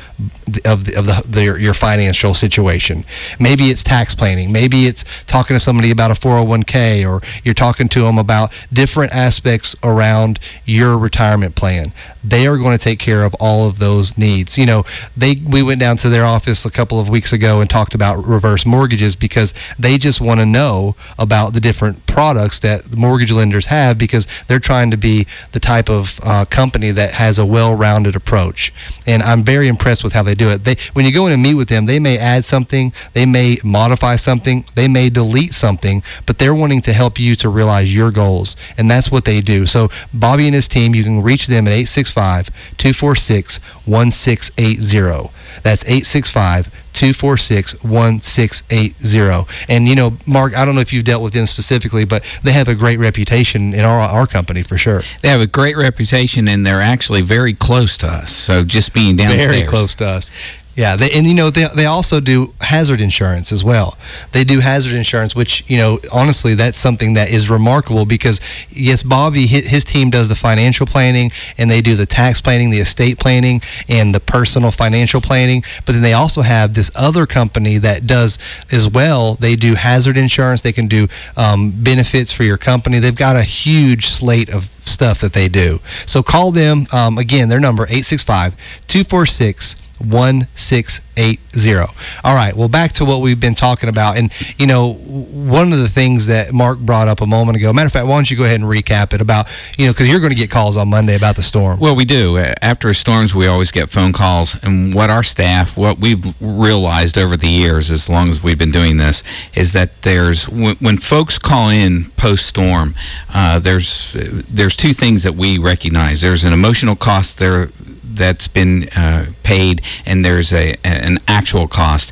of the, of the, their, your financial situation. Maybe it's tax planning. Maybe it's talking to somebody about a 401k, or you're talking to them about different aspects around your retirement plan. They are going to take care of all of those needs. You know, they we went down to their office a couple of weeks ago and talked about reverse mortgages because they just want to know about the different products that mortgage lenders have because they're trying to be the type of uh, company that has a well-rounded approach. And I'm very impressed with how they do it. They when you go in and meet with them, they may add something, they may modify something, they may delete something, but they're wanting to help you to realize your goals, and that's what they do. So Bobby and his team, you can reach them at 865-246-1680. That's 865 246 1680. And, you know, Mark, I don't know if you've dealt with them specifically, but they have a great reputation in our, our company for sure. They have a great reputation, and they're actually very close to us. So just being downstairs. Very close to us. Yeah, they, and you know they, they also do hazard insurance as well. They do hazard insurance, which you know honestly that's something that is remarkable because yes, Bobby his, team does the financial planning and they do the tax planning, the estate planning, and the personal financial planning. But then they also have this other company that does as well. They do hazard insurance. They can do um, benefits for your company. They've got a huge slate of stuff that they do. So call them um, again. Their number 865 246 1680. All right, well, back to what we've been talking about. And, you know, one of the things that Mark brought up a moment ago, matter of fact, why don't you go ahead and recap it about, you know, because you're going to get calls on Monday about the storm. Well, we do. After storms, we always get phone calls. And what our staff, what we've realized over the years, as long as we've been doing this, is that there's, when, folks call in post storm, uh, there's, there's two things that we recognize. There's an emotional cost there that's been uh, paid and there's a an actual cost.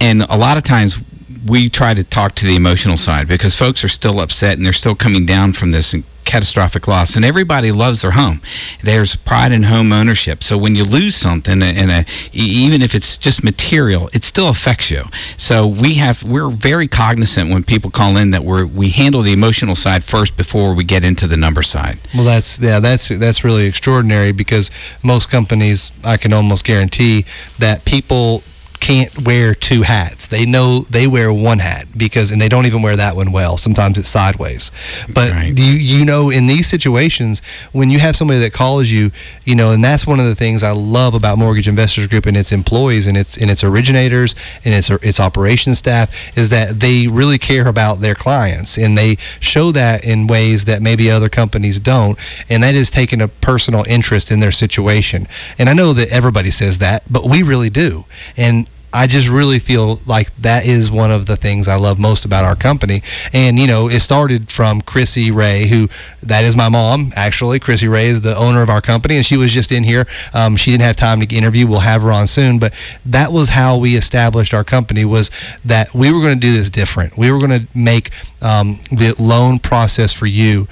And a lot of times we try to talk to the emotional side because folks are still upset and they're still coming down from this catastrophic loss. And everybody loves their home. There's pride in home ownership. So when you lose something and even if it's just material it still affects you. So we have we're very cognizant when people call in that we're we handle the emotional side first before we get into the number side. Well, that's yeah, that's that's really extraordinary because most companies, I can almost guarantee that people can't wear two hats. They know they wear one hat because, and they don't even wear that one well. Sometimes it's sideways. But you you know, in these situations, when you have somebody that calls you, you know, and that's one of the things I love about Mortgage Investors Group and its employees and its and its originators and its its operations staff is that they really care about their clients and they show that in ways that maybe other companies don't. And that is taking a personal interest in their situation. And I know that everybody says that, but we really do. And I just really feel like that is one of the things I love most about our company. And, you know, it started from Chrissy Rhea, who that is my mom, actually. Chrissy Rhea is the owner of our company, and she was just in here. Um, she didn't have time to interview. We'll have her on soon. But that was how we established our company was that we were going to do this different. We were going to make um, the loan process for you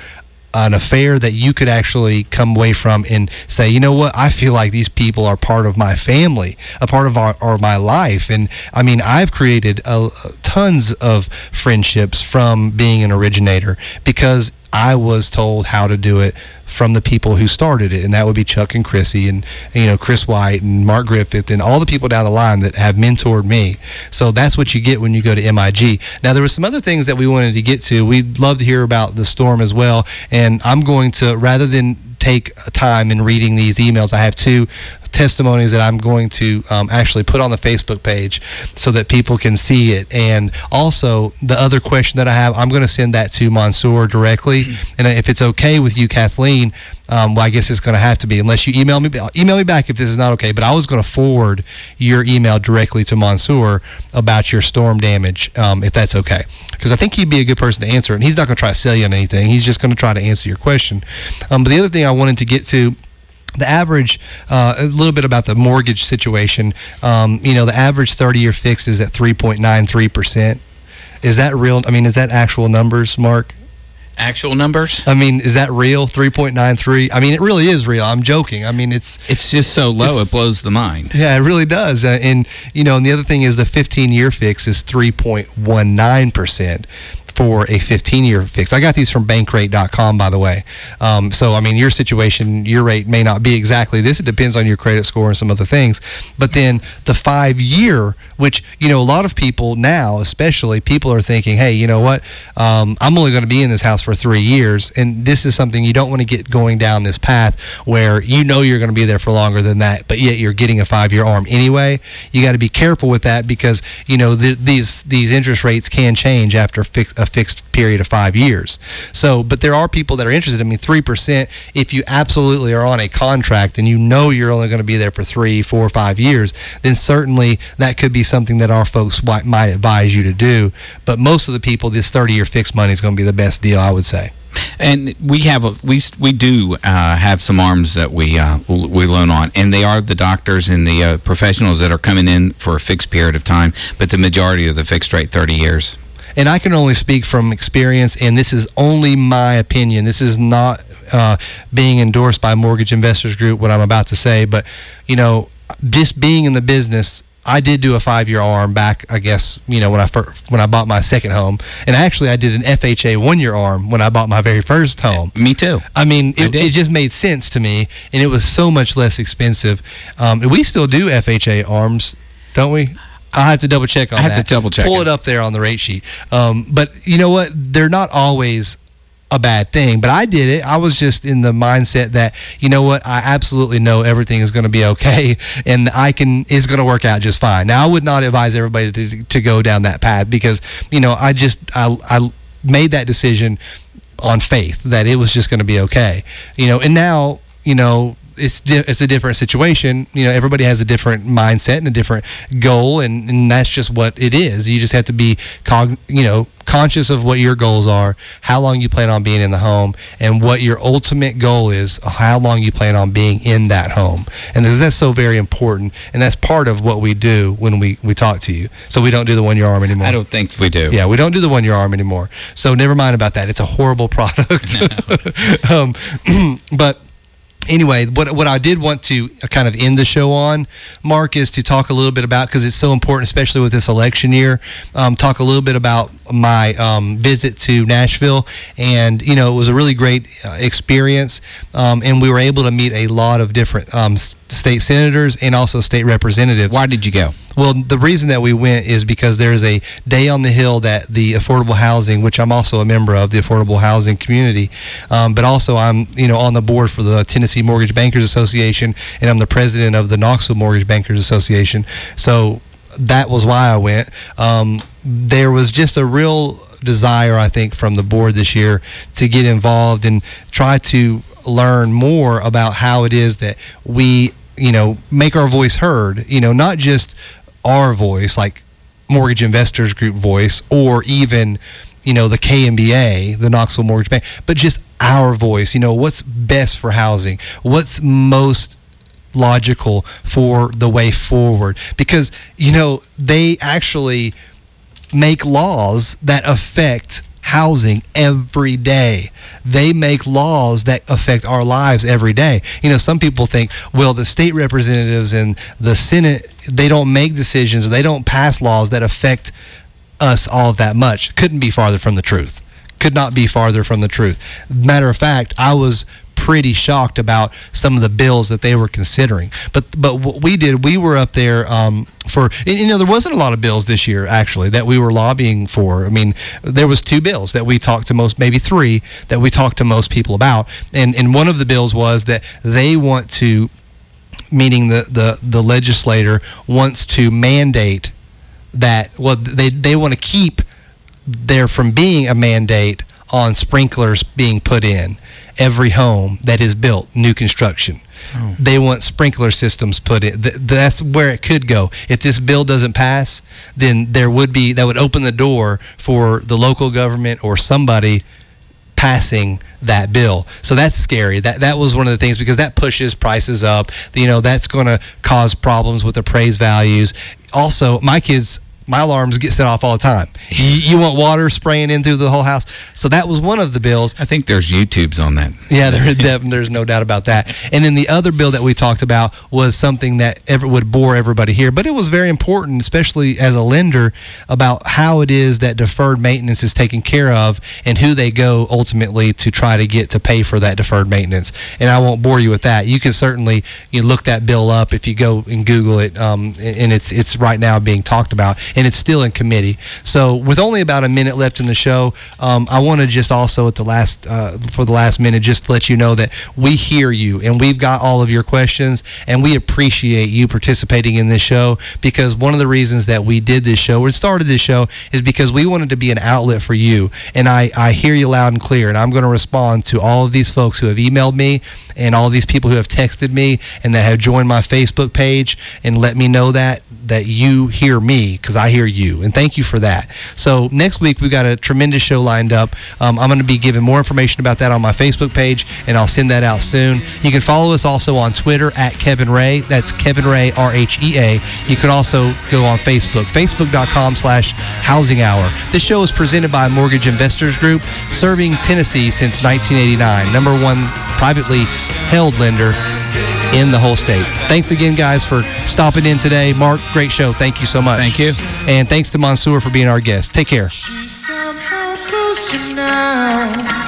an affair that you could actually come away from and say, you know what, I feel like these people are part of my family, a part of our or my life. And I mean, I've created uh, tons of friendships from being an originator because I was told how to do it from the people who started it, and that would be Chuck and Chrissy, and you know Chris White and Mark Griffith, and all the people down the line that have mentored me. So that's what you get when you go to MIG. Now there were some other things that we wanted to get to. We'd love to hear about the storm as well, and I'm going to rather than take time in reading these emails, I have two testimonies that I'm going to um, actually put on the Facebook page so that people can see it. And also, the other question that I have, I'm going to send that to Mansour directly. And if it's okay with you, Kathleen, um, well, I guess it's going to have to be unless you email me. Email me back if this is not okay. But I was going to forward your email directly to Mansour about your storm damage, um, if that's okay, because I think he'd be a good person to answer. it. And he's not going to try to sell you on anything. He's just going to try to answer your question. Um, but the other thing I wanted to get to the average, uh, a little bit about the mortgage situation. Um, you know, the average 30 year fix is at 3.93%. Is that real? I mean, is that actual numbers, Mark? Actual numbers? I mean, is that real? 3.93? I mean, it really is real. I'm joking. I mean, it's. It's just so low, it blows the mind. Yeah, it really does. Uh, and, you know, and the other thing is the 15 year fix is 3.19% for a 15 year fix. I got these from bankrate.com, by the way. Um, so, I mean, your situation, your rate may not be exactly this. It depends on your credit score and some other things. But then the five year, which, you know, a lot of people now, especially, people are thinking, hey, you know what? Um, I'm only going to be in this house for three years. And this is something you don't want to get going down this path where you know you're going to be there for longer than that, but yet you're getting a five year arm anyway. You got to be careful with that because, you know, th- these, these interest rates can change after fix- a fixed period of five years. So, but there are people that are interested. I mean, 3%, if you absolutely are on a contract and you know you're only going to be there for three, four, five years, then certainly that could be something that our folks might, might advise you to do. But most of the people, this 30 year fixed money is going to be the best deal, I would say. And we have a, we we do uh, have some arms that we uh, we loan on, and they are the doctors and the uh, professionals that are coming in for a fixed period of time. But the majority of the fixed rate, thirty years. And I can only speak from experience, and this is only my opinion. This is not uh, being endorsed by Mortgage Investors Group, what I'm about to say, but, you know, just being in the business, I did do a five-year arm back, I guess, you know, when I first, when I bought my second home, and actually I did an FHA one-year arm when I bought my very first home. Me too. I mean, it, it just made sense to me, and it was so much less expensive. Um, we still do FHA arms, don't we? I have to double check on I have that. to double check Pull it. it up there on the rate sheet. Um, but you know what? They're not always a bad thing. But I did it. I was just in the mindset that you know what? I absolutely know everything is going to be okay, and I can is going to work out just fine. Now, I would not advise everybody to, to go down that path because you know I just I I made that decision on faith that it was just going to be okay. You know, and now you know it's di- it's a different situation. You know, everybody has a different mindset and a different goal, and, and that's just what it is. You just have to be cog- you know conscious of what your goals are, how long you plan on being in the home, and what your ultimate goal is, how long you plan on being in that home. And that's so very important, and that's part of what we do when we we talk to you. So we don't do the one year arm anymore. I don't think we do. Yeah, we don't do the one year arm anymore. So never mind about that. It's a horrible product. um, but anyway, what what I did want to kind of end the show on, Mark, is to talk a little bit about because it's so important, especially with this election year. Um, talk a little bit about my um, visit to Nashville, and you know it was a really great uh, experience, um, and we were able to meet a lot of different um, state senators and also state representatives. Why did you go? Well, the reason that we went is because there's a day on the hill that the affordable housing, which I'm also a member of, the affordable housing community, um, but also I'm you know on the board for the Tennessee Mortgage Bankers Association, and I'm the president of the Knoxville Mortgage Bankers Association. So that was why I went. Um, there was just a real desire, I think, from the board this year to get involved and try to learn more about how it is that we, you know, make our voice heard. You know, not just our voice, like Mortgage Investors Group voice, or even, you know, the KMBA, the Knoxville Mortgage Bank, but just our voice. You know, what's best for housing? What's most logical for the way forward because you know they actually make laws that affect housing every day. They make laws that affect our lives every day. You know, some people think, well, the state representatives and the Senate, they don't make decisions, they don't pass laws that affect us all that much. Couldn't be farther from the truth. Could not be farther from the truth. Matter of fact, I was pretty shocked about some of the bills that they were considering. But but what we did, we were up there um, for you know there wasn't a lot of bills this year actually that we were lobbying for. I mean, there was two bills that we talked to most, maybe three that we talked to most people about, and and one of the bills was that they want to meaning the, the, the legislator, wants to mandate that, well, they, they want to keep there from being a mandate on sprinklers being put in every home that is built, new construction. Oh. They want sprinkler systems put in. Th- that's where it could go. If this bill doesn't pass, then there would be that would open the door for the local government or somebody passing that bill. So that's scary. That that was one of the things because that pushes prices up. You know, that's going to cause problems with appraised values. Also, my kids my alarms get set off all the time. You, you want water spraying in through the whole house. So that was one of the bills. I think there's YouTubes on that. Yeah, there, there- there's no doubt about that. And then the other bill that we talked about was something that ever would bore everybody here, but it was very important, especially as a lender, about how it is that deferred maintenance is taken care of and who they go ultimately to try to get to pay for that deferred maintenance. And I won't bore you with that. You can certainly you look that bill up if you go and Google it, um, and it's it's right now being talked about, and it's still in committee. So with only about a minute left in the show, um, I want to just also at the last uh, for the last minute just let you know that we hear you and we've got all of your questions and we appreciate you participating in this show because one of the reasons that we did this show or started this show is because we wanted to be an outlet for you and I, I hear you loud and clear and I'm going to respond to all of these folks who have emailed me and all these people who have texted me and that have joined my Facebook page and let me know that that you hear me because I hear you and thank you for that. So next week we've got a tremendous show lined up. Um, I'm going to be giving more information about that on my Facebook page and I'll send that out soon. You can follow us also on Twitter at Kevin Rhea. That's Kevin Rhea R H E A. You can also go on Facebook, facebook.com slash housing hour. This show is presented by Mortgage Investors Group, serving Tennessee since 1989. Number one privately held lender in the whole state. Thanks again, guys, for stopping in today. Mark, great show. Thank you so much. Thank you. And thanks to Mansour for being our guest. Take care. Somehow closer now.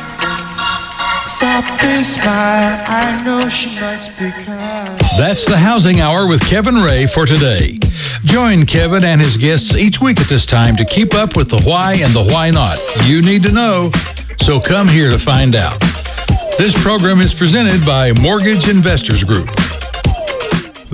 Softly smile, I know she must be kind. That's the Housing Hour with Kevin Rhea for today. Join Kevin and his guests each week at this time to keep up with the why and the why not. You need to know, so come here to find out. This program is presented by Mortgage Investors Group.